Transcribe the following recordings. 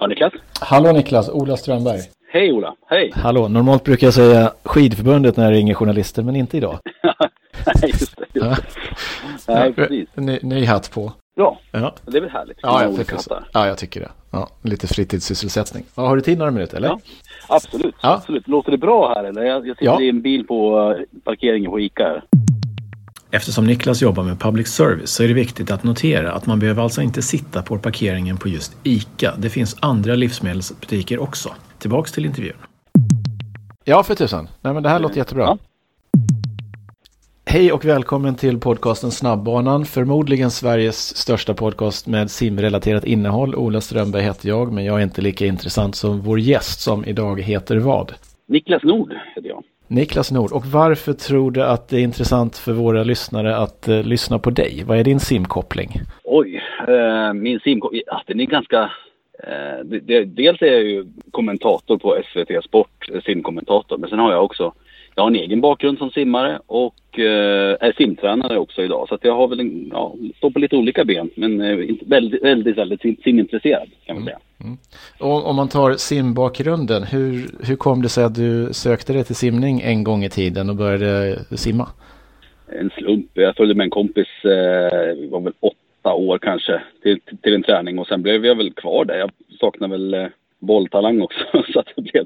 Ja, Niklas. Hallå Niklas, Ola Strömberg. Hej Ola, hej. Hallå, normalt brukar jag säga skidförbundet när jag ringer journalister, men inte idag. Nej, just det. Just det. Nej, precis. Ny, ny hatt på. Ja, Ja, det är väl härligt. ja, jag, tycker ja jag tycker det. Ja, lite fritidssysselsättning. Ja, har du tid några minuter eller? Ja. Absolut, Ja. absolut. Låter det bra här eller? Jag, jag sitter Ja. i en bil på eh, parkeringen på Ica här. Eftersom Niklas jobbar med public service så är det viktigt att notera att man behöver alltså inte sitta på parkeringen på just ICA. Det finns andra livsmedelsbutiker också. Tillbaks till intervjun. Ja, för tusan. Nej, men det här låter jättebra. Ja. Hej och välkommen till podcasten Snabbbanan. Förmodligen Sveriges största podcast med simrelaterat innehåll. Ola Strömberg heter jag, men jag är inte lika intressant som vår gäst som idag heter vad? Niklas Nord heter jag. Niklas Nord. Och varför tror du att det är intressant för våra lyssnare att eh, lyssna på dig? Vad är din simkoppling? Oj, eh, min simkoppling Ja, den är ganska... Eh, det, det, dels är jag ju kommentator på SVT Sport, eh, simkommentator. Men sen har jag också... Jag har en egen bakgrund som simmare och eh, är simtränare också idag. Så att jag har väl en, ja, står på lite olika ben. Men eh, väldigt, väldigt, väldigt sim, simintresserad kan man säga. Och om man tar simbakgrunden, hur, hur kom det sig att du sökte dig till simning en gång i tiden och började simma? en slump. Jag följde med en kompis, eh, var väl åtta år kanske, till, till en träning och sen blev jag väl kvar där. Jag saknar väl eh, bolltalang också så att det blev,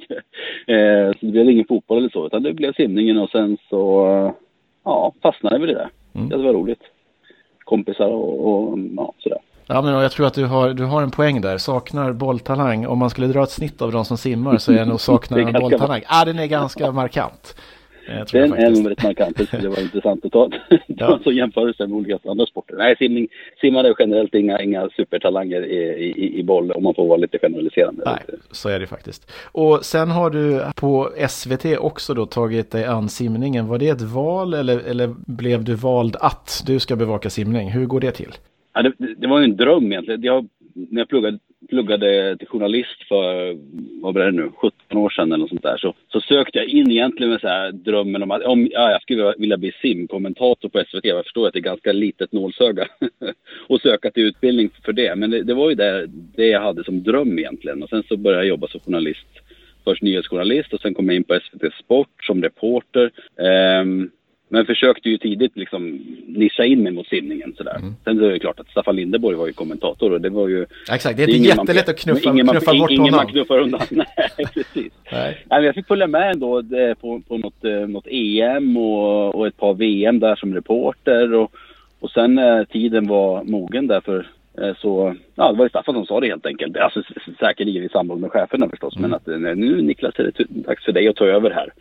eh, så det blev ingen fotboll eller så utan det blev simningen och sen så, eh, ja, fastnade vi det där. Mm. Det var roligt. Kompisar och, och ja, sådär. Ja, men jag tror att du har, du har en poäng där. Saknar bolltalang. Om man skulle dra ett snitt av de som simmar så är jag nog saknar Det bolltalang. Ja, den är ganska markant. Eh, Den är nog väldigt markant. Det vara intressant att ta, ta Ja. sån jämförelse med olika andra sporter. Nej, simning, simmare är generellt inga, inga supertalanger i, i, i boll om man får vara lite generaliserande. Nej, så är det faktiskt. Och sen har du på SVT också då tagit dig an simningen. Var det ett val eller, eller blev du vald att du ska bevaka simning? Hur går det till? Ja, det, det var ju en dröm egentligen. Jag, när jag pluggade, pluggade till journalist för, vad blir det nu, 17 år sedan eller något sånt där. Så, så sökte jag in egentligen med så här drömmen om att om, ja, jag skulle vilja bli simkommentator på SVT. Jag förstår att det är ganska litet nålsöga och söka till utbildning för det. Men det, det var ju det, det jag hade som dröm egentligen. Och sen så började jag jobba som journalist. Först nyhetsjournalist och sen kom jag in på SVT Sport som reporter. Um, men försökte ju tidigt liksom nischa in mig mot simningen sådär. Sen är det klart att Staffan Lindeborg var ju kommentator och det var ju... Exakt, det är inte ingen man- jättelätt att knuffa, ingen man, knuffa bort ingen honom. man knuffar undan. Nej, precis. Nej. Nej, jag fick följa med ändå eh, på, på något, eh, något EM och, och ett par VM där som reporter. Och, och sen när tiden var mogen därför eh, så, ja det var ju Staffan som sa det helt enkelt. Alltså säkerligen i samråd med cheferna förstås. Men att eh, nu Niklas är det dags för dig att ta över här.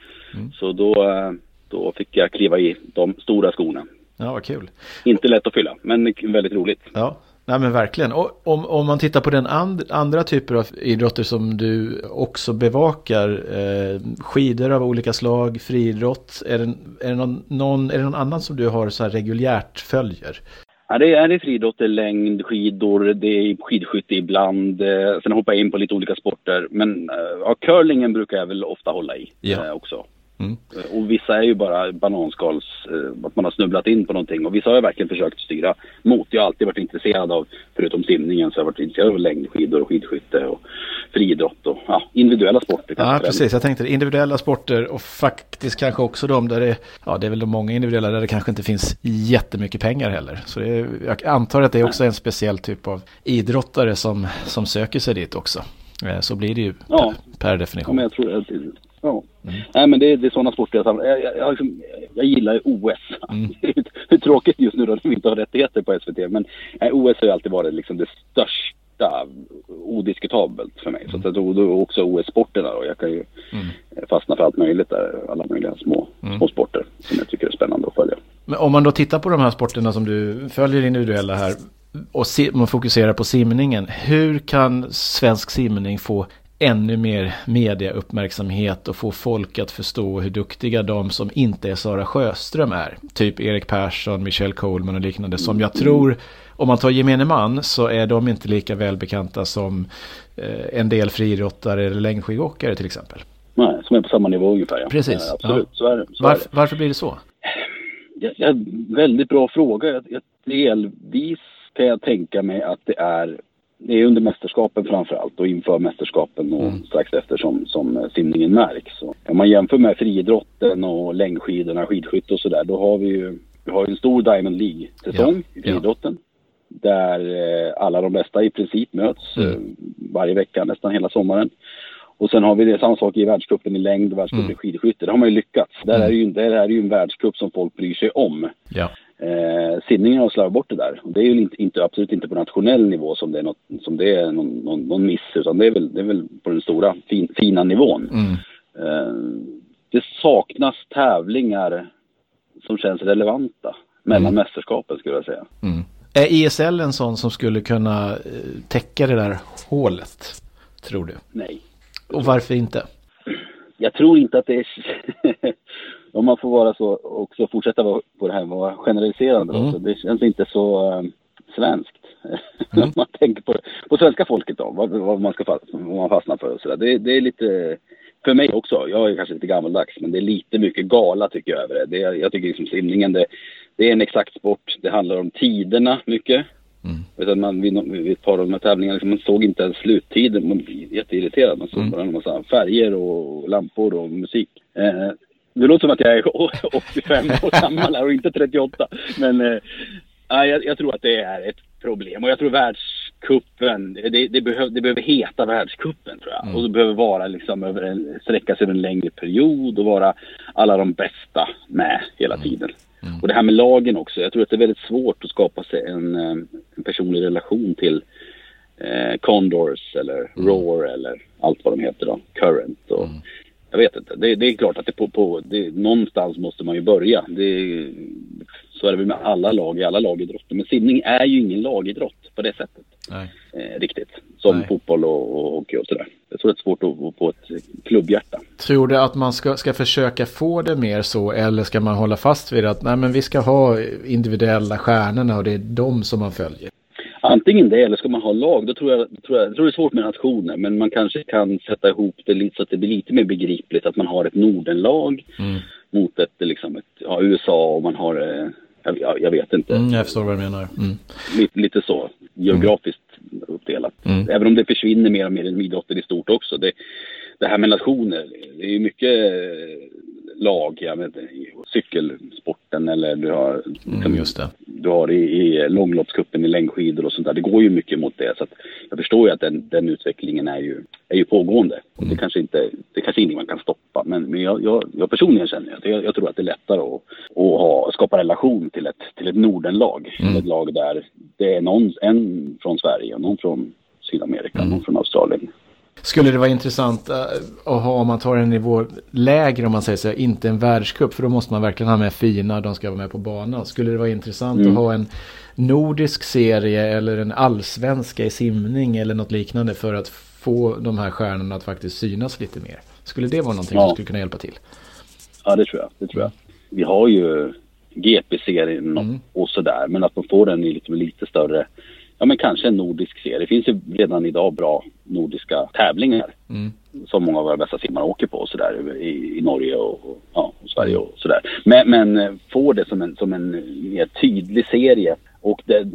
Så då, eh, då fick jag kliva i de stora skorna. Ja, vad kul. Inte lätt att fylla, men väldigt roligt. Ja, nej men verkligen. Och om, om man tittar på den and, andra typer av idrotter som du också bevakar, eh, skidor av olika slag, friidrott, är det, är, det någon, någon, är det någon annan som du har så reguljärt följer? Ja, det är det friidrott, det är längd, skidor, det är skidskytte ibland. Eh, sen hoppar jag in på lite olika sporter. Men eh, ja, curlingen brukar jag väl ofta hålla i Ja. eh, också. Mm. Eh, Och vissa är ju bara bananskals, eh, att man har snubblat in på någonting. Och vissa har jag verkligen försökt styra mot. Jag har alltid varit intresserad av, förutom simningen, så har jag varit intresserad av längdskidor och skidskytte och friidrott och ja, individuella sporter. Ja, precis. Jag tänkte det. individuella sporter och faktiskt kanske också de där det, ja det är väl de många individuella där det kanske inte finns jättemycket pengar heller. Så det är, jag antar att det är också en speciell typ av idrottare som, som söker sig dit också. Eh, Så blir det ju Ja. per, per Ja, definition. men jag tror att Ja. Nej, men det, det är sådana sporter jag samlar. Jag, jag, jag, liksom, jag gillar ju OS. Det är hur tråkigt just nu då att vi inte har rättigheter på SVT. Men nej, OS har ju alltid varit liksom det största odiskutabelt för mig. Så att jag tror då också OS-sporterna då. Jag kan ju fastna för allt möjligt där. Alla möjliga små, små sporter som jag tycker är spännande att följa. Men om man då tittar på de här sporterna som du följer individuella här och man fokuserar på simningen. Hur kan svensk simning få ännu mer mediauppmärksamhet och få folk att förstå hur duktiga de som inte är Sara Sjöström är. Typ Erik Persson, Michelle Coleman och liknande. Som jag tror, om man tar gemene man, så är de inte lika välbekanta som eh, en del friidrottare eller längdskidåkare till exempel. Nej, som är på samma nivå ungefär. Ja. Precis, Eh, absolut, ja. så är det. Så är Varför, det. varför blir det så? Ja, ja, väldigt bra fråga. Jag, jag, delvis kan jag tänka mig att det är det är under mästerskapen framför allt och inför mästerskapen och Mm. strax efter som, som simningen märks. Så om man jämför med friidrotten och längdskidorna, skidskytte och sådär, då har vi ju vi har en stor Diamond League-säsong Ja, i friidrotten. Där eh, alla de bästa i princip möts Mm. eh, varje vecka, nästan hela sommaren. Och sen har vi det samma sak i världscupen i längd och världscupen Mm. i skidskytte. Där har man ju lyckats. Där Mm. är det ju, där är ju en världscup som folk bryr sig om. Ja. Eh, simningen har slarvat bort det där. Det är ju inte, inte, absolut inte på nationell nivå som det är, något, som det är någon, någon, någon miss. Utan det är väl, det är väl på den stora fin, fina nivån. Mm. Eh, det saknas tävlingar som känns relevanta mellan Mm. mästerskapen skulle jag säga. Mm. Är ESL en sån som skulle kunna eh, täcka det där hålet? Tror du? Nej. Och varför inte? Jag tror inte att det är... om man får vara så också fortsätta vara på det här med att vara generaliserande. Mm. Också. Det känns inte så eh, svenskt. Mm. Man tänker på, på svenska folket då, vad, vad, man ska fast, vad man fastnar för och sådär. Det, det är lite, för mig också, jag är kanske lite gammaldags, men det är lite mycket gala tycker jag över det. det jag tycker liksom simningen, det, det är en exakt sport. Det handlar om tiderna mycket. Mm. Man, vid, vid ett par av de här tävlingarna, liksom, man såg inte ens sluttiden. Man blev jätteirriterad. Man såg Mm. bara en massa färger och lampor och musik. Eh, det låter som att jag är 85 år gammal här och inte 38. Men ja, jag, jag tror att det är ett problem. Och jag tror världskuppen, det, det, behöv, det behöver heta världskuppen tror jag. Mm. Och det behöver vara liksom över en, sträcka sig över en längre period och vara alla de bästa med hela tiden. Mm. Och det här med lagen också. Jag tror att det är väldigt svårt att skapa sig en, eh, en personlig relation till eh, Condors eller Roar eller allt vad de heter då. Current och Mm. Jag vet inte. Det, det är klart att det på, på det, någonstans måste man ju börja. Det, så är det väl med alla lag i alla lagidrotter. Men simning är ju ingen lagidrott på det sättet. Nej. Eh, riktigt. Som Nej. fotboll och, och hockey och sådär. Jag tror det är svårt att att få ett klubbhjärta. Tror du att man ska, ska försöka få det mer så eller ska man hålla fast vid att nej, men vi ska ha individuella stjärnorna och det är de som man följer? Antingen det eller ska man ha lag. Då tror jag, tror jag, jag tror det är svårt med nationer. Men man kanske kan sätta ihop det lite så att det blir lite mer begripligt. Att man har ett Nordenlag Mm. mot ett, liksom ett ja, USA och man har, eh, jag, jag, vet inte, Mm, jag förstår vad du menar. Mm. lite, lite så geografiskt uppdelat. Mm. Även om det försvinner mer och mer inom idrotten i stort också. Det, det här med nationer, det är ju mycket lag, jag vet, inte, i cykelsporten eller du har, Mm, just det. du har i, i långloppscupen i längdskidor och sånt där. Det går ju mycket mot det. Så jag förstår ju att den, den utvecklingen är ju, är ju pågående. Och det kanske inte, det kanske inget man kan stoppa. Men, men jag, jag, jag personligen känner att jag, jag tror att det är lättare att, att ha, skapa relation till ett, till ett Nordenlag. Mm. Ett lag där det är någon, en från Sverige och någon från Sydamerika, Mm. någon från Australien. Skulle det vara intressant äh, att ha om man tar en nivå lägre om man säger så inte en världscup för då måste man verkligen ha med fina, de ska vara med på banan. Skulle det vara intressant Mm. att ha en nordisk serie eller en allsvenska i simning eller något liknande för att få de här stjärnorna att faktiskt synas lite mer? Skulle det vara någonting Ja. som skulle kunna hjälpa till? Ja, det tror jag. Det tror jag. Vi har ju GP-serien Mm. och sådär. Men att man får den i lite, lite större, ja men kanske en nordisk serie. Det finns ju redan idag bra nordiska tävlingar. Mm. Som många av våra bästa simmare åker på och sådär i, i Norge och, och, ja, och Sverige och sådär. Men, men eh, få det som en, som en mer tydlig serie och det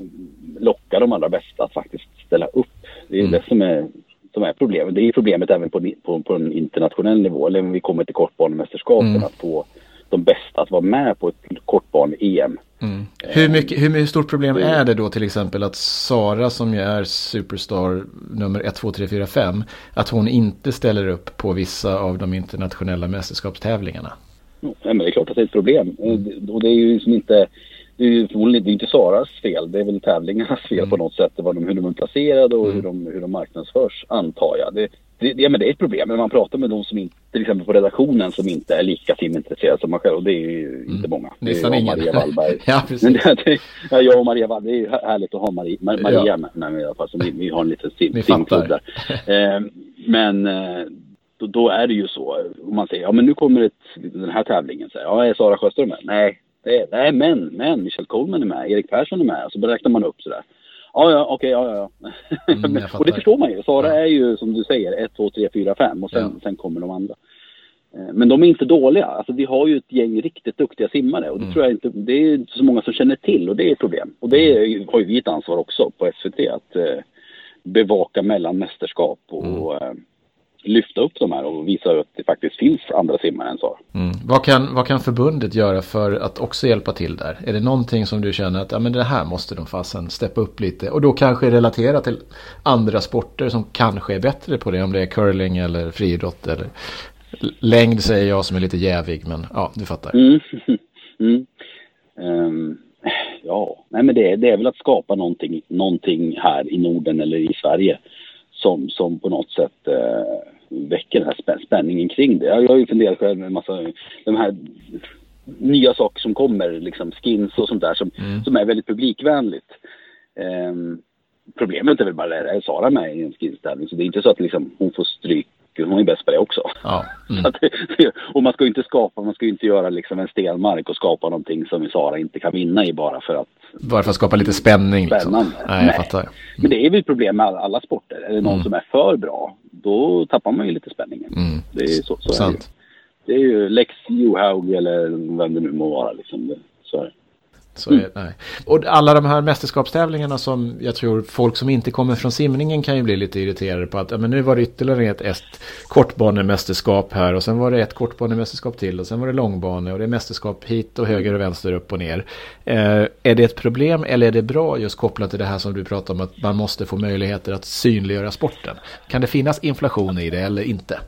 lockar de allra bästa att faktiskt ställa upp. Det är Mm. det som är, som är problemet. Det är problemet även på, på, på en internationell nivå. Eller om vi kommer till kortbanemästerskapen Mm. att få de bästa att vara med på ett kortbane-EM. Mm. Hur, mycket, hur, hur stort problem är det då till exempel att Sara som ju är superstar nummer 1, 2, 3, 4, 5 att hon inte ställer upp på vissa av de internationella mästerskapstävlingarna? Ja, men det är klart att det är ett problem. Eh, och det är ju liksom inte, det är förmodligen det är inte Saras fel. Det är väl tävlingarnas fel Mm. på något sätt. Vad de, hur de är placerade och Mm. hur, de, hur de marknadsförs, antar jag. Det, det, ja, men det är ett problem. Men man pratar med de som inte, till exempel på redaktionen, som inte är lika simintresserade som man själv. Och det är ju inte många. Det är jag och. Maria Wallberg. ja, precis. Det, ja, jag och Maria Wallberg, det är ju här- härligt att ha Maria, Ma- Maria Ja. med, med mig i alla fall. Så vi, vi har en liten sim, simklubb där. Eh, men eh, då, då är det ju så. Om man säger, ja men nu kommer ett, den här tävlingen. Så här, ja, är Sara Sjöström med? Nej, det är, nej men, men, Michelle Coleman är med, Erik Persson är med. Så räknar man upp sådär. Ja, ja, okej, ja, ja. Mm, och det förstår man ju. Sara Ja. är ju som du säger 1, 2, 3, 4, 5 och sen, Ja. sen kommer de andra. Eh, Men de är inte dåliga. Alltså vi har ju ett gäng riktigt duktiga simmare och det Mm. tror jag inte, det är inte så många som känner till och det är ett problem. Och det är, ju- har ju vi ett ansvar också på SVT att eh, bevaka mellan mästerskap och mm. Lyfta upp de här och visa att det faktiskt finns andra simmare än så. Mm. Vad, kan, vad kan förbundet göra för att också hjälpa till där? Är det någonting som du känner att ja, men det här måste de fasen steppa upp lite och då kanske relatera till andra sporter som kanske är bättre på det om det är curling eller friidrott eller längd säger jag som är lite jävig men ja, du fattar. Mm. Mm. Um, ja, nej men det, det är väl att skapa någonting, någonting här i Norden eller i Sverige som, som på något sätt uh, väcker den här spänningen kring det. Jag har ju funderat själv med en massa, de här nya saker som kommer, liksom skins och sånt där som, mm. som är väldigt publikvänligt. Um, problemet är väl bara det, är Sara med i en skinstävling så det är inte så att liksom, hon får stryk hon är bäst på det också. Ja. Mm. Att, och man ska ju inte skapa, man ska ju inte göra liksom en stenmark och skapa någonting som Sara inte kan vinna i bara för att... Bara för att skapa lite spänning. Liksom. Spännande. Liksom. Nej, jag fattar. Mm. Men det är väl ett problem med alla, alla sporter. Är det någon mm. som är för bra, då tappar man ju lite spänningen. Mm. Det är så, så är det, det är ju Lex Johaug eller vem det nu må vara. Liksom. så är det. Så mm. nej. Och alla de här mästerskapstävlingarna som jag tror folk som inte kommer från simningen kan ju bli lite irriterade på att ja, men nu var det ytterligare ett, ett kortbanemästerskap här och sen var det ett kortbanemästerskap till och sen var det långbane och det är mästerskap hit och höger och vänster upp och ner. Eh, är det ett problem eller är det bra just kopplat till det här som du pratar om att man måste få möjligheter att synliggöra sporten? Kan det finnas inflation i det eller inte?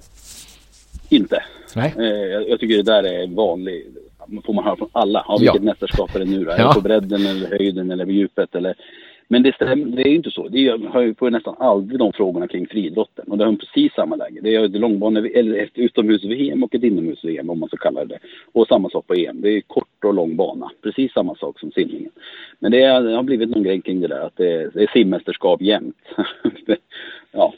Inte. Nej. Eh, jag tycker det där är vanligt får man höra från alla. Ja, vilket ja. mästerskap är det nu då? Är det på bredden eller höjden eller på djupet eller? Men det, stämmer, det är ju inte så. Det har ju på nästan aldrig de frågorna kring friidrotten. Och det har precis samma läge. Det är ett långbane, eller ett utomhus-VM och ett inomhus-VM om man så kallar det. Och samma sak på EM. Det är kort och lång bana. Precis samma sak som simningen. Men det, är, det har blivit någon grej kring det där att det är, det är simmästerskap jämt. ja,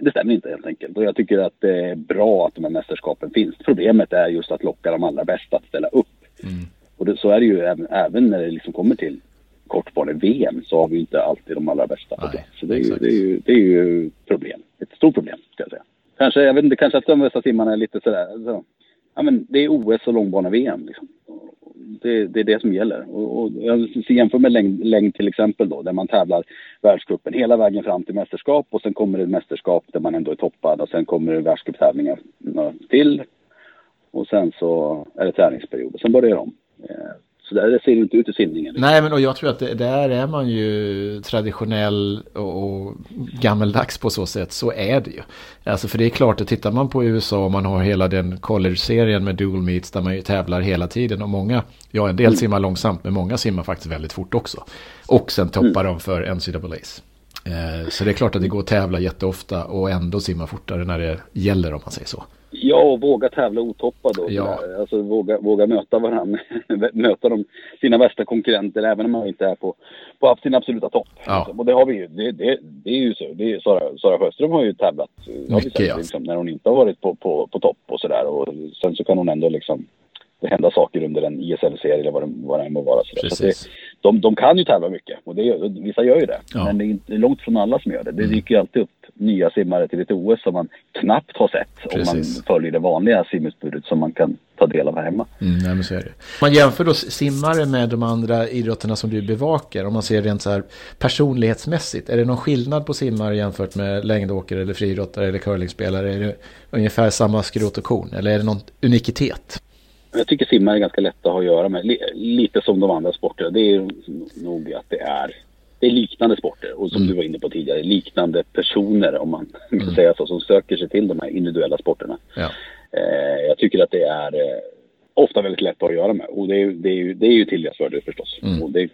det stämmer inte helt enkelt. Och jag tycker att det är bra att de här mästerskapen finns. Problemet är just att locka de allra bästa att ställa upp. Mm. Och det, så är det ju även, även när det liksom kommer till kortbane-VM så har vi inte alltid de allra bästa plats. Så det är, ju, det, är ju, det är ju problem. Ett stort problem, ska jag säga. Kanske, jag vet inte, kanske att de bästa simmarna är lite sådär. Så, ja, men det är OS och långbane-VM. Liksom. Det, det, är det som gäller. Och, och jag jämför med längd, längd till exempel då, där man tävlar världscupen hela vägen fram till mästerskap och sen kommer det ett mästerskap där man ändå är toppad och sen kommer det världscuptävlingar till. Och sen så är det träningsperiod och sen börjar det om. Så där ser det inte ut i simningen. Nej, men och jag tror att det, där är man ju traditionell och, och, gammeldags på så sätt. Så är det ju. Alltså för det är klart att tittar man på USA och man har hela den college-serien med dual meets där man ju tävlar hela tiden. Och många, ja en del mm. simmar långsamt men många simmar faktiskt väldigt fort också. Och sen toppar mm. de för NCAAs. Eh, så det är klart att det går att tävla jätteofta och ändå simma fortare när det gäller om man säger så. Ja, och våga tävla otoppad då. Ja. Alltså våga, våga möta varandra, möta de, sina värsta konkurrenter även om man inte är på, på sin absoluta topp. Ja. Och det har vi ju. Det, det, det är ju så. Det är, Sara, Sara Sjöström har ju tävlat Mycket, sett, ja. liksom, när hon inte har varit på, på, på topp och sådär. Och sen så kan hon ändå liksom det hända saker under en ISL-serie eller vad det, vad det må vara. Så, så det, de, de kan ju tävla mycket och det, vissa gör ju det. Ja. Men det är inte långt från alla som gör det. Det mm. dyker ju alltid upp nya simmare till ett OS som man knappt har sett Precis. om man följer det vanliga simutbudet som man kan ta del av här hemma. Mm, nej, men så är det. Man jämför då simmare med de andra idrotterna som du bevakar. Om man ser rent så här personlighetsmässigt. Är det någon skillnad på simmare jämfört med längdåkare eller friidrottare eller curlingspelare? Är det ungefär samma skrot och korn? Eller är det någon unikitet? Jag tycker simmare är ganska lätta att ha att göra med. Lite som de andra sporterna. Det är nog att det är, det är liknande sporter. Och som mm. du var inne på tidigare, liknande personer om man kan mm. säga så. Som söker sig till de här individuella sporterna. Ja. Eh, jag tycker att det är eh, ofta väldigt lätt att göra med. Och det är, det är, ju, det är ju till deras fördel förstås. Mm. Och det,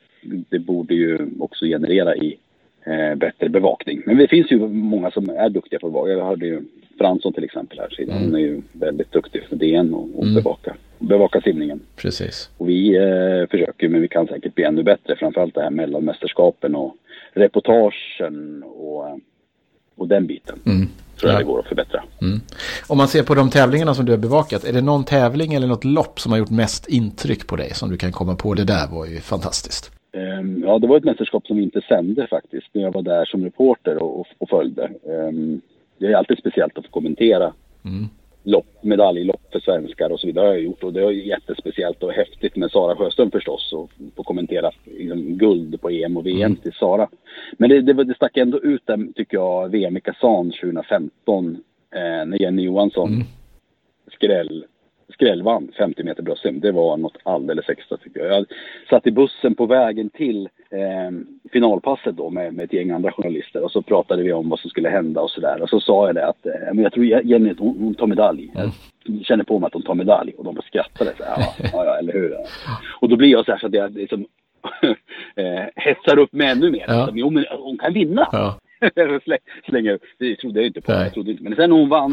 det borde ju också generera i eh, bättre bevakning. Men det finns ju många som är duktiga på att bevaka. Jag hörde ju Fransson till exempel här. Sidan. Mm. Hon är ju väldigt duktig för DN och, och mm. bevaka, bevaka simningen. Precis. Och vi eh, försöker men vi kan säkert bli ännu bättre. Framförallt det här mellan mästerskapen och reportagen och, och den biten. Mm. Tror jag det går att förbättra. Mm. Om man ser på de tävlingarna som du har bevakat. Är det någon tävling eller något lopp som har gjort mest intryck på dig? Som du kan komma på. Det där var ju fantastiskt. Um, ja, det var ett mästerskap som vi inte sände faktiskt. När jag var där som reporter och, och, och följde. Um, det är alltid speciellt att få kommentera mm. Lopp, medaljlopp för svenskar och så vidare har jag gjort och det är jättespeciellt och häftigt med Sara Sjöström förstås och få kommentera liksom, guld på EM och VM mm. till Sara. Men det, det, det stack ändå ut där tycker jag VM i Kazan 2015 eh, när Jenny Johansson mm. skräll skrällvann 50 meter bröstsim. Det var något alldeles extra tycker jag. Jag satt i bussen på vägen till eh, finalpasset då med, med ett gäng andra journalister och så pratade vi om vad som skulle hända och sådär. Och så sa jag det att eh, men jag tror Jenny hon, hon tar medalj. Mm. Jag känner på mig att hon tar medalj och de skrattade så ja, ja, eller hur. Och då blir jag så här så att jag liksom eh, hetsar upp mig ännu mer. Ja. Jo men hon kan vinna. Ja. Slänger, det trodde jag inte på. Jag trodde inte. Men sen när hon vann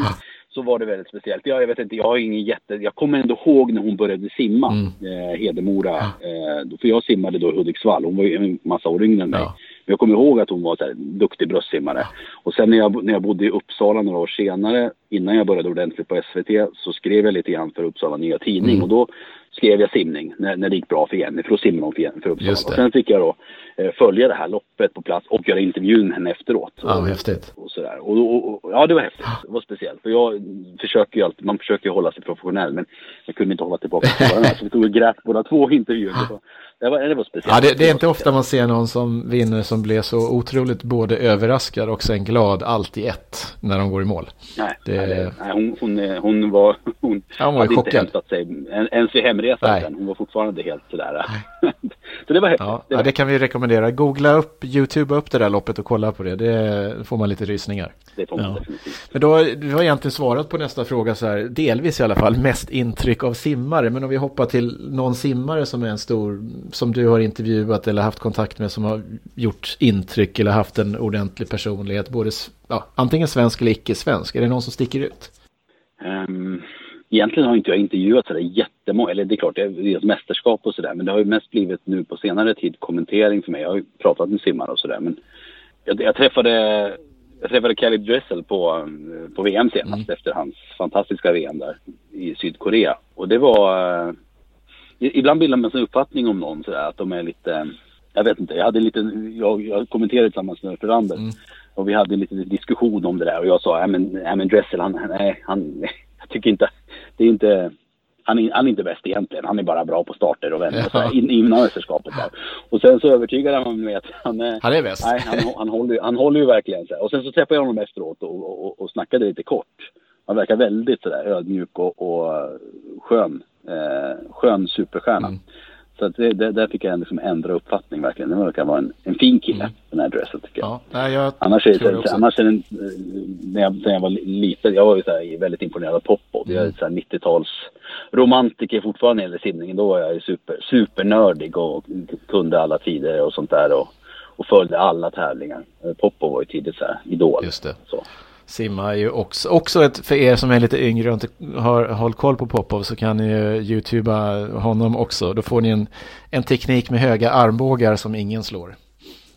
så var det väldigt speciellt. Jag, jag vet inte, jag har ingen jätte... Jag kommer ändå ihåg när hon började simma, mm. eh, Hedemora. Eh, för jag simmade då i Hudiksvall. Hon var ju en massa år yngre än mig. Ja. Men jag kommer ihåg att hon var en duktig bröstsimmare. Och sen när jag, när jag bodde i Uppsala några år senare, innan jag började ordentligt på SVT, så skrev jag lite grann för Uppsala Nya Tidning. Mm. Och då skrev jag simning när, när det gick bra för Jenny, för då simmade hon för, för Uppsala. Och sen fick jag då eh, följa det här loppet på plats och göra intervjun med henne efteråt. Ja, och, häftigt. Och sådär. Och, och, och, ja, det var häftigt. Det var speciellt. För jag försöker ju alltid, man försöker ju hålla sig professionell, men jag kunde inte hålla tillbaka tårarna. så vi tog och grät båda två intervjuer. Det var, det var speciellt. Ja, det, det är inte ofta man ser någon som vinner som blir så otroligt både överraskad och sen glad allt i ett när de går i mål. Nej, det... nej, nej hon, hon, hon, var, hon, ja, hon var hade chockad. inte hämtat sig ens vid hemresan. Hon var fortfarande helt sådär. så det var häftigt. Ja, det, var... det kan vi rekommendera. Googla upp, YouTube upp det där loppet och kolla på det. Det får man lite rysningar. Det får man ja. definitivt. Men då, du har egentligen svarat på nästa fråga så här, delvis i alla fall, mest intryck av simmare. Men om vi hoppar till någon simmare som är en stor som du har intervjuat eller haft kontakt med som har gjort intryck eller haft en ordentlig personlighet, både ja, antingen svensk eller icke-svensk? Är det någon som sticker ut? Um, egentligen har inte jag intervjuat sådär jättemånga, eller det är klart det är ett mästerskap och sådär, men det har ju mest blivit nu på senare tid kommentering för mig. Jag har ju pratat med simmare och sådär, men jag, jag träffade jag träffade Caleb Dressel på, på VM senast mm. efter hans fantastiska VM där i Sydkorea. Och det var ibland bildar man sig en uppfattning om någon sådär att de är lite, jag vet inte, jag hade en liten, jag, jag kommenterade tillsammans med Ferrander mm. och vi hade en liten diskussion om det där och jag sa, ja men, Dressel han, nej, han, tycker inte, det är inte, han är, han är inte bäst egentligen. Han är bara bra på starter och vänder ja. in, innan mästerskapet. Där. Och sen så övertygade han mig att han är... Han är bäst. Nej, han, han, håller, han håller ju verkligen så. Och sen så träffade jag honom efteråt och, och, och snackade lite kort. Han verkar väldigt sådär ödmjuk och, och skön eh, skön superstjärna. Mm. Så att det, det, där fick jag liksom ändra uppfattning verkligen. Det verkar vara en, en fin kille, mm. den här dressen tycker jag. Ja, jag annars är det, så, annars är eh, när jag, när jag var liten, jag var ju så här, väldigt imponerad av Popov. Jag är så 90-tals romantiker fortfarande när det gäller simningen. Då var jag ju super, supernördig och kunde alla tider och sånt där. Och, och följde alla tävlingar. Popov var ju tidigt så här idol. Just det. Så. Simma är ju också, också ett, för er som är lite yngre och inte har hållit koll på Popov så kan ni ju youtuba honom också. Då får ni en, en teknik med höga armbågar som ingen slår.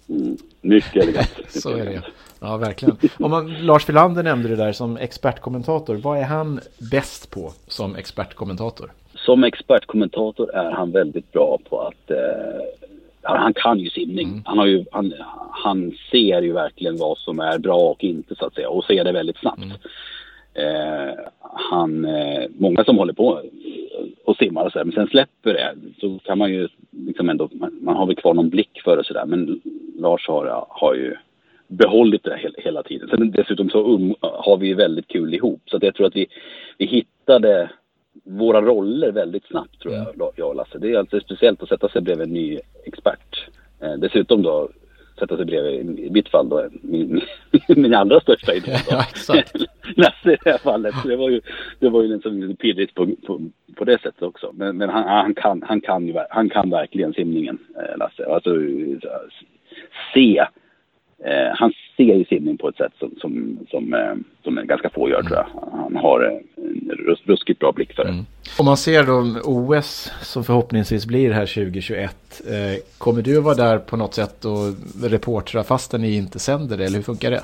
Mm, mycket elegant. så är det Ja, verkligen. Om man, Lars Filander nämnde det där som expertkommentator. Vad är han bäst på som expertkommentator? Som expertkommentator är han väldigt bra på att eh, han kan ju simning. Mm. Han, har ju, han, han ser ju verkligen vad som är bra och inte så att säga och ser det väldigt snabbt. Mm. Eh, han, eh, många som håller på och simmar och så där, men sen släpper det så kan man ju liksom ändå, man, man har väl kvar någon blick för det sådär men Lars har, har ju behållit det hela, hela tiden. Sen dessutom så um, har vi ju väldigt kul ihop så att jag tror att vi, vi hittade våra roller väldigt snabbt tror jag, mm. jag och Lasse. Det är alltså speciellt att sätta sig bredvid en ny expert. Eh, dessutom då sätta sig bredvid, i mitt fall då, min, min allra största idol. Ja, Lasse i det här fallet. Det var ju, det var ju liksom lite pirrigt på, på, på det sättet också. Men, men han, han, kan, han, kan han kan verkligen simningen, eh, Lasse. Alltså se Eh, han ser ju simning på ett sätt som, som, som, eh, som ganska få gör tror jag. Han har eh, en ruskigt bra blick för det. Mm. Om man ser då OS som förhoppningsvis blir här 2021. Eh, kommer du att vara där på något sätt och reportra fastän ni inte sänder det? Eller hur funkar det?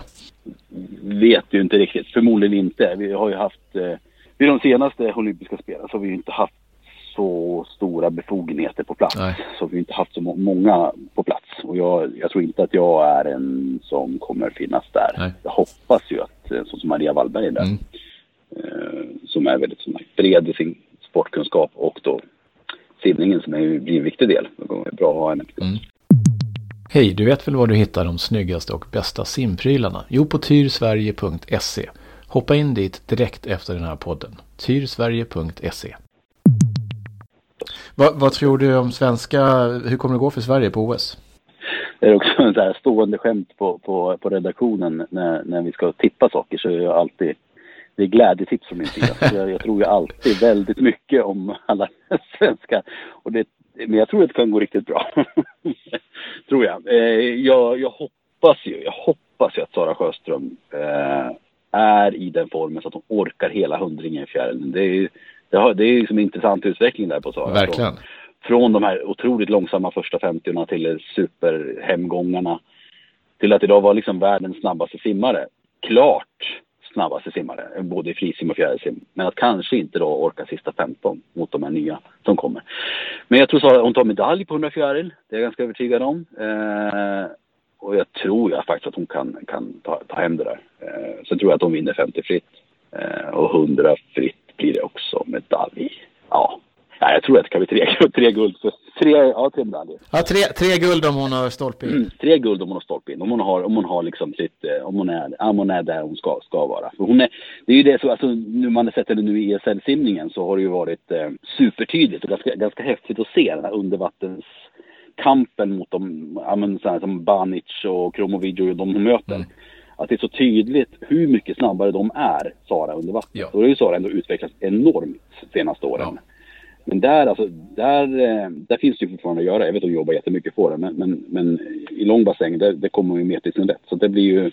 Vet ju inte riktigt. Förmodligen inte. Vi har ju haft eh, vid de senaste olympiska spelen så har vi ju inte haft så stora befogenheter på plats. Nej. Så vi har inte haft så många på plats. Och jag, jag, tror inte att jag är en som kommer finnas där. Nej. Jag hoppas ju att, eh, så som Maria Wallberg är där. Mm. Uh, som är väldigt som bred i sin sportkunskap och då simningen som är, blir en viktig del. Det är bra att ha en. Mm. Hej, du vet väl var du hittar de snyggaste och bästa simprylarna? Jo, på tyrsverige.se. Hoppa in dit direkt efter den här podden. tyrsverige.se. Vad, vad, tror du om svenska, hur kommer det gå för Sverige på OS? Det är också en här stående skämt på, på, på redaktionen när, när vi ska tippa saker så är jag alltid det är glädjetips från min sida. Jag, jag, tror ju alltid väldigt mycket om alla svenskar. Och det, men jag tror att det kan gå riktigt bra. tror jag. Eh, jag. Jag hoppas ju, jag hoppas ju att Sara Sjöström eh, är i den formen så att hon orkar hela hundringen i fjärilen. Det är, det, är liksom en intressant utveckling där på Sara. Verkligen. Från, från de här otroligt långsamma första 50 till superhemgångarna. Till att idag vara liksom världens snabbaste simmare. Klart snabbaste simmare, både i frisim och fjärilsim. Men att kanske inte då orka sista 15 mot de här nya som kommer. Men jag tror att hon tar medalj på 100 fjäril, det är jag ganska övertygad om. Eh, och jag tror jag faktiskt att hon kan, kan ta, ta hem det där. Eh, sen tror jag att hon vinner 50 fritt. Eh, och 100 fritt blir det också medalj. Ja, Ja, jag tror att det kan bli tre, tre guld. För tre, ja, tre medaljer. Ja, tre, tre guld om hon har stolpe in. Mm, tre guld om hon har stolpe in. Om hon har, om hon har liksom sitt, eh, om hon är, om hon är där hon ska, ska vara. För hon är, det är ju det så, alltså nu man har sett henne nu i ESL-simningen så har det ju varit eh, supertydligt och ganska, ganska häftigt att se den här undervattenskampen mot de, ja men sådana som Banic och Kromovic och de hon möter. Mm att det är så tydligt hur mycket snabbare de är, Sara, under vattnet. Ja. Och har ju Sara ändå utvecklats enormt senaste åren. Ja. Men där, alltså, där, eh, där finns det ju fortfarande att göra. Jag vet att hon jobbar jättemycket på det, men, men, men i långbassäng, där, där kommer hon ju mer till sin rätt. Så det blir ju...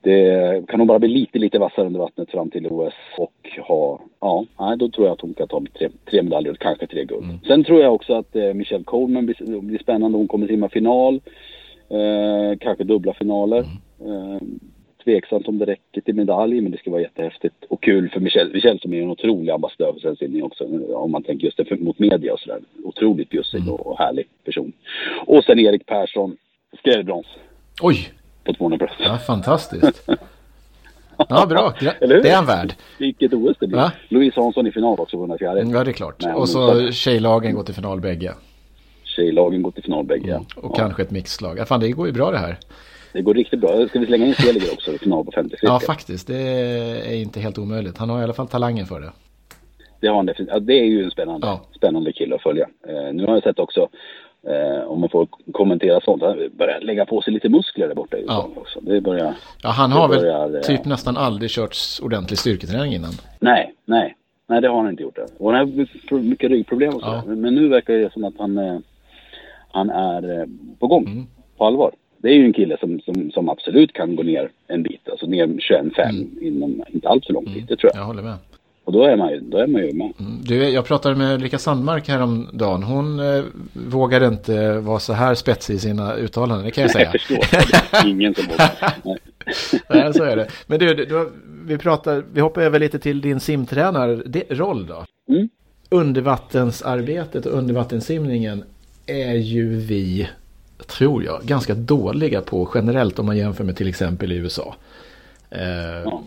Det kan hon bara bli lite, lite vassare under vattnet fram till OS och ha, ja, då tror jag att hon kan ta tre, tre medaljer, kanske tre guld. Mm. Sen tror jag också att eh, Michelle Coleman blir, blir spännande. Hon kommer simma final, eh, kanske dubbla finaler. Mm. Eh, tveksamt om det räcker till medalj, men det ska vara jättehäftigt och kul för Michel, Michel som är en otrolig ambassadör för svensk simning också, om man tänker just det mot media och sådär. Otroligt bjussig mm. och härlig person. Och sen Erik Persson, skrädbrons. Oj! På 200 bröst. Ja, fantastiskt. Ja, bra. Det är han värd. Vilket OS det blir. Louise Hansson i final också på 104. Ja, det är klart. Nej, och så tjejlagen går till final bägge. Tjejlagen går till final bägge, mm. Och ja. kanske ett mixlag. Ja, fan, det går ju bra det här. Det går riktigt bra. Ska vi slänga in Seliger också i final på 50 cirkel? Ja, faktiskt. Det är inte helt omöjligt. Han har i alla fall talangen för det. Det har han definitivt. Ja, det är ju en spännande, ja. spännande kille att följa. Eh, nu har jag sett också, eh, om man får kommentera sånt, han börjar lägga på sig lite muskler där borta i ja. också. Det börjar, ja, han har börjar, väl eh, typ nästan aldrig kört ordentlig styrketräning innan. Nej, nej. Nej, det har han inte gjort. Det. Och han har mycket ryggproblem och så. Men nu verkar det som att han, eh, han är eh, på gång. Mm. På allvar det är ju en kille som, som, som absolut kan gå ner en bit, alltså ner 21,5 mm. inom inte allt för lång tid, mm. det tror jag. Jag håller med. Och då är man ju, då är man ju med. Mm. Du, jag pratade med Ulrika Sandmark häromdagen. Hon eh, vågade inte vara så här spetsig i sina uttalanden, det kan jag säga. jag förstår, ingen som vågar. Nej. så är det. Men du, du, vi, pratar, vi hoppar över lite till din simtränarroll då. Mm. Undervattensarbetet och undervattenssimningen är ju vi tror jag, ganska dåliga på generellt om man jämför med till exempel i USA. Eh, ja.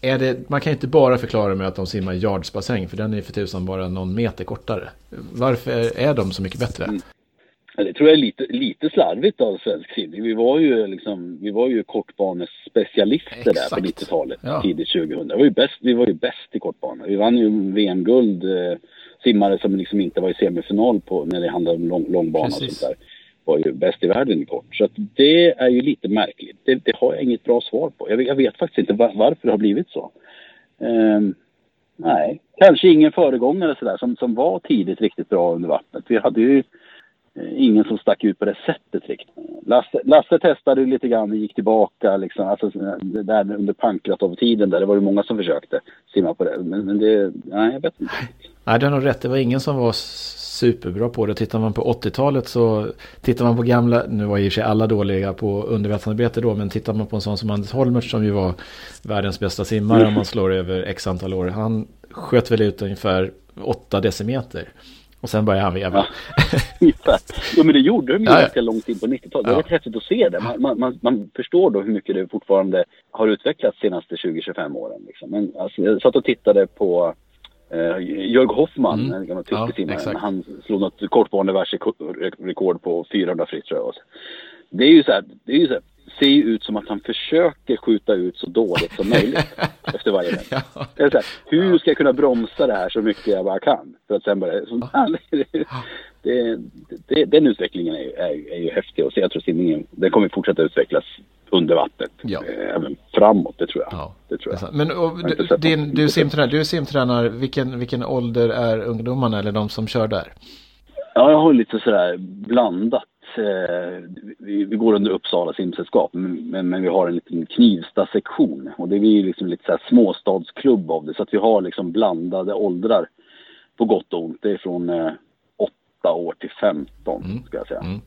är det, man kan inte bara förklara med att de simmar yardsbassäng, för den är för tusan bara någon meter kortare. Varför är de så mycket bättre? Mm. Det tror jag är lite, lite slarvigt av svensk simning. Vi var ju, liksom, vi var ju kortbanespecialister Exakt. där på 90-talet, ja. tidigt 2000. Vi var, ju bäst, vi var ju bäst i kortbana. Vi vann ju VM-guld, eh, simmare som liksom inte var i semifinal på, när det handlade om lång, långbana Precis. och sånt där var ju bäst i världen i kort. Så det är ju lite märkligt. Det, det har jag inget bra svar på. Jag, jag vet faktiskt inte var, varför det har blivit så. Um, nej, kanske ingen föregångare sådär som, som var tidigt riktigt bra under vattnet. Vi hade ju Eh, ingen som stack ut på det sättet riktigt. Lasse, Lasse testade lite grann och gick tillbaka liksom. Alltså, det där under Pankratov-tiden där, det var ju många som försökte simma på det. Men, men det, nej jag vet inte. Nej, du har nog rätt. Det var ingen som var superbra på det. Tittar man på 80-talet så tittar man på gamla, nu var i och för sig alla dåliga på undervattensarbete då, men tittar man på en sån som Anders Holmert som ju var världens bästa simmare mm. om man slår över x antal år. Han sköt väl ut ungefär 8 decimeter. Och sen började han veva. Ja, ja men det gjorde de ju ja, ganska långt in på 90-talet. Det är rätt häftigt att se det. Man, man, man, förstår då hur mycket det fortfarande har utvecklats de senaste 20-25 åren. Liksom. Men alltså, jag satt och tittade på eh, Jörg Hoffman, mm. en gammal tysk ja, simmare. Han slog något kortvarande världsrekord på 400 fritt. Det är ju så här, det är ju så här ser ju ut som att han försöker skjuta ut så dåligt som möjligt efter varje väg. Ja. här, hur ska jag kunna bromsa det här så mycket jag bara kan? För att sen bara... Så, det, det, den utvecklingen är, är, är ju häftig att se. Jag tror simningen den kommer fortsätta utvecklas under vattnet. Ja. Eh, även framåt, det tror jag. Ja, det tror jag. Men och, du, din, du, är simtränare, du är simtränare, vilken, vilken ålder är ungdomarna eller de som kör där? Ja, jag har lite sådär blandat vi, vi, går under Uppsala simsällskap men, men, vi har en liten Knivsta-sektion och det blir liksom lite så här småstadsklubb av det så att vi har liksom blandade åldrar på gott och ont. Det är från eh, 8 år till 15 mm. ska jag säga. Mm.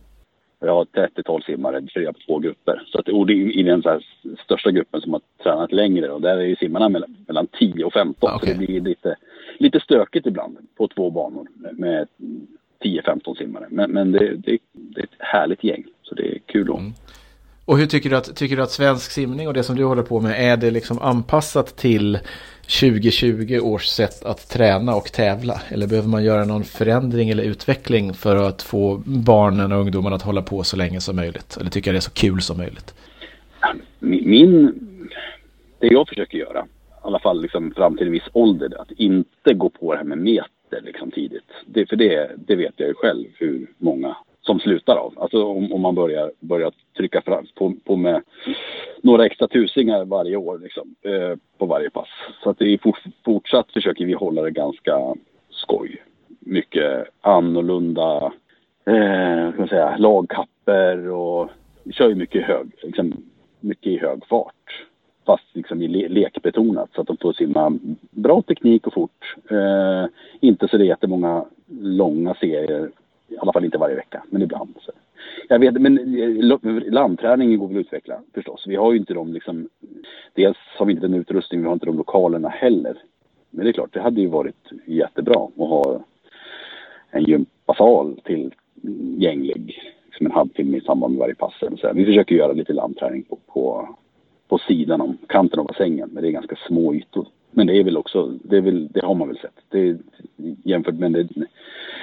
Jag har 30-tal simmare, fyra på två grupper. Så att, och det är i den så största gruppen som har tränat längre och där är ju simmarna mellan, mellan 10 och 15. Okay. Så det blir lite, lite stökigt ibland på två banor med 10-15 simmare. Men, men det, det, det, är ett härligt gäng, så det är kul att... Mm. Och hur tycker du, att, tycker du att svensk simning och det som du håller på med, är det liksom anpassat till 2020 års sätt att träna och tävla? Eller behöver man göra någon förändring eller utveckling för att få barnen och ungdomarna att hålla på så länge som möjligt? Eller tycker det är så kul som möjligt? Min, det jag försöker göra, i alla fall liksom fram till en viss ålder, att inte gå på det här med meter liksom tidigt. Det, för det, det vet jag ju själv hur många som slutar av. Alltså om, om man börjar, börjar trycka fram på, på med några extra tusingar varje år liksom, eh, på varje pass. Så att det är fort, fortsatt försöker vi hålla det ganska skoj. Mycket annorlunda, eh, man säga, lagkapper och vi kör ju mycket hög, liksom, mycket i hög fart fast liksom i le lekbetonat så att de får simma bra teknik och fort. Eh, inte så det är jättemånga långa serier, i alla fall inte varje vecka, men ibland. Så. Jag vet, men eh, landträningen går väl att utveckla förstås. Vi har ju inte de liksom, dels har vi inte den utrustning, vi har inte de lokalerna heller. Men det är klart, det hade ju varit jättebra att ha en gympasal tillgänglig som liksom en halvtimme i samband med varje pass. Så vi försöker göra lite landträning på, på på sidan om kanten av bassängen. Men det är ganska små ytor. Men det är väl också, det, väl, det har man väl sett. Det jämfört med det,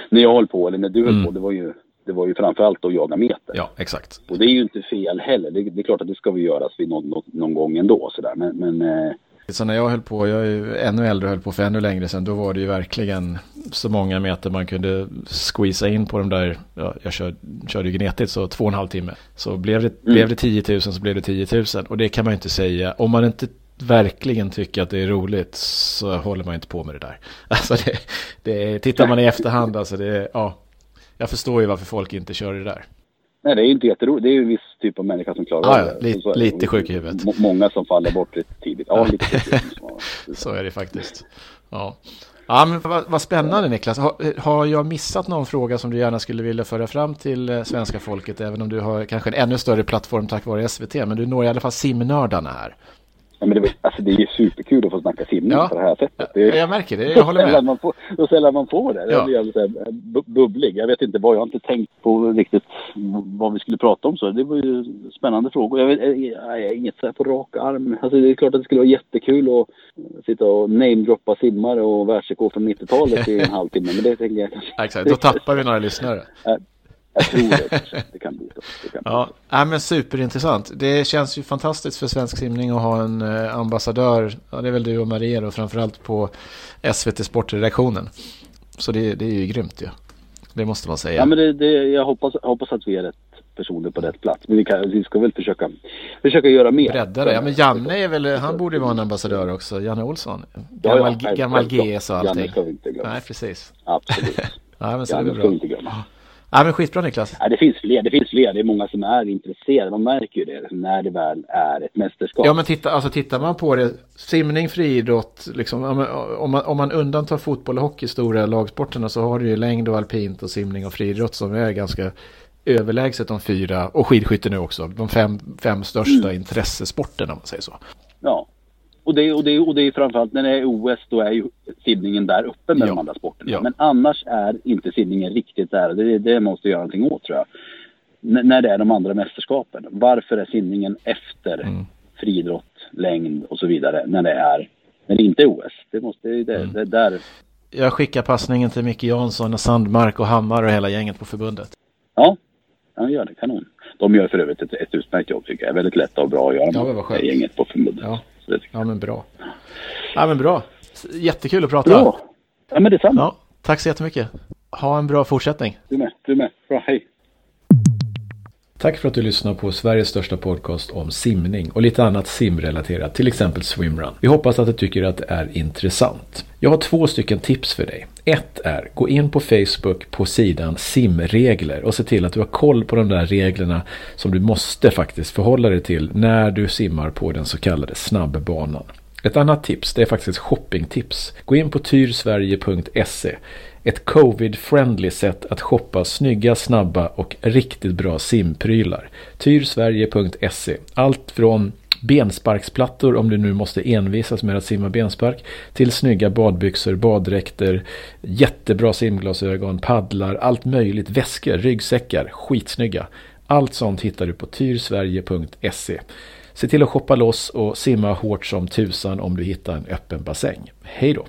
när jag höll på, eller när du höll mm. på, det var ju det var ju framförallt att jaga meter. Ja, exakt. Och det är ju inte fel heller. Det, det är klart att det ska vi göra vid någon, någon gång ändå. Sådär. Men, men eh, så när jag höll på, jag är ju ännu äldre och höll på för ännu längre sedan, då var det ju verkligen så många meter man kunde squeeza in på de där, ja, jag kör, körde ju gnetigt så två och en halv timme. Så blev det, mm. blev det 10 000 så blev det 10 000 och det kan man ju inte säga, om man inte verkligen tycker att det är roligt så håller man inte på med det där. Alltså det, det tittar man i efterhand, alltså det, ja, jag förstår ju varför folk inte kör det där. Nej, det är ju inte jätteroligt. Det är ju en viss typ av människa som klarar ja, det. Lite, lite sjuk i huvudet. Många som faller bort lite tidigt. Ja, lite så är det faktiskt. Ja. Ja, men vad, vad spännande Niklas. Har, har, jag missat någon fråga som du gärna skulle vilja föra fram till eh, svenska folket? Även om du har kanske en ännu större plattform tack vare SVT. Men du når i alla fall simnördarna här. Ja, men det, alltså, det är superkul att få snacka simning ja. på det här sättet. Det är, jag märker det, jag håller med. Man får, då sällan man får det. Ja. Jag blir bubblig. Jag vet inte vad, jag har inte tänkt på riktigt vad vi skulle prata om så. Det var ju spännande frågor. Jag, vet, jag har inget så här på rak arm. Alltså, det är klart att det skulle vara jättekul att sitta och namedroppa simmare och världsrekord från 90-talet i en halvtimme. Men det tänker jag kanske. Exakt, då tappar vi några lyssnare. Jag tror det. Det kan bli så. Det kan ja, ja, men superintressant. Det känns ju fantastiskt för svensk simning att ha en eh, ambassadör. Ja, det är väl du och Maria då, framförallt på SVT Sportredaktionen. Så det, det är ju grymt ju. Ja. Det måste man säga. Ja, men det, det, jag hoppas, hoppas att vi är rätt personer på rätt plats. Men vi, kan, vi ska väl försöka, försöka göra mer. Bredda det. Ja, men Janne är väl, han borde ju vara en ambassadör också. Janne Olsson. Gammal, ja, ja, gammal GS och allting. Janne ska vi inte glömma. Nej, precis. Absolut. ja, men så Janne det bra. ska vi inte glömma. Ja, men skitbra Niklas. Ja, det finns fler. Det finns fler. Det är många som är intresserade. Man märker ju det när det väl är ett mästerskap. Ja, men titta, alltså, tittar man på det. Simning, friidrott, liksom, om, man, om man undantar fotboll och hockey, stora lagsporterna, så har du ju längd och alpint och simning och friidrott som är ganska överlägset de fyra, och skidskytte nu också, de fem, fem största mm. intressesporterna om man säger så. Ja, och det, och, det, och det är framförallt när det är OS, då är ju simningen där uppe med Ja. de andra sporterna. Ja. Men annars är inte simningen riktigt där. Det, det måste göra någonting åt tror jag. N- när det är de andra mästerskapen. Varför är simningen efter Mm. friidrott, längd och så vidare när det är när det inte är OS? Det måste det, Mm. det där. Jag skickar passningen till Micke Jansson och Sandmark och Hammar och hela gänget på förbundet. Ja, ja gör det kanon. De gör för övrigt ett, ett utmärkt jobb tycker jag. Väldigt lätt och bra att göra Ja, med gänget på förbundet. Ja. Så Ja men bra. Ja men bra. Jättekul att prata. Bra! Ja men detsamma. Ja, tack så jättemycket. Ha en bra fortsättning. Du med, du med. Bra, hej. Tack för att du lyssnar på Sveriges största podcast om simning och lite annat simrelaterat, till exempel swimrun. Vi hoppas att du tycker att det är intressant. Jag har två stycken tips för dig. Ett är, gå in på Facebook på sidan simregler och se till att du har koll på de där reglerna som du måste faktiskt förhålla dig till när du simmar på den så kallade snabbbanan. Ett annat tips, det är faktiskt ett shoppingtips. Gå in på tyrsverige.se. Ett covid-friendly sätt att shoppa snygga, snabba och riktigt bra simprylar. Tyrsverige.se. Allt från bensparksplattor om du nu måste envisas med att simma benspark till snygga badbyxor, baddräkter, jättebra simglasögon, paddlar, allt möjligt, väskor, ryggsäckar, skitsnygga. Allt sånt hittar du på tyrsverige.se. Se till att shoppa loss och simma hårt som tusan om du hittar en öppen bassäng. Hej då!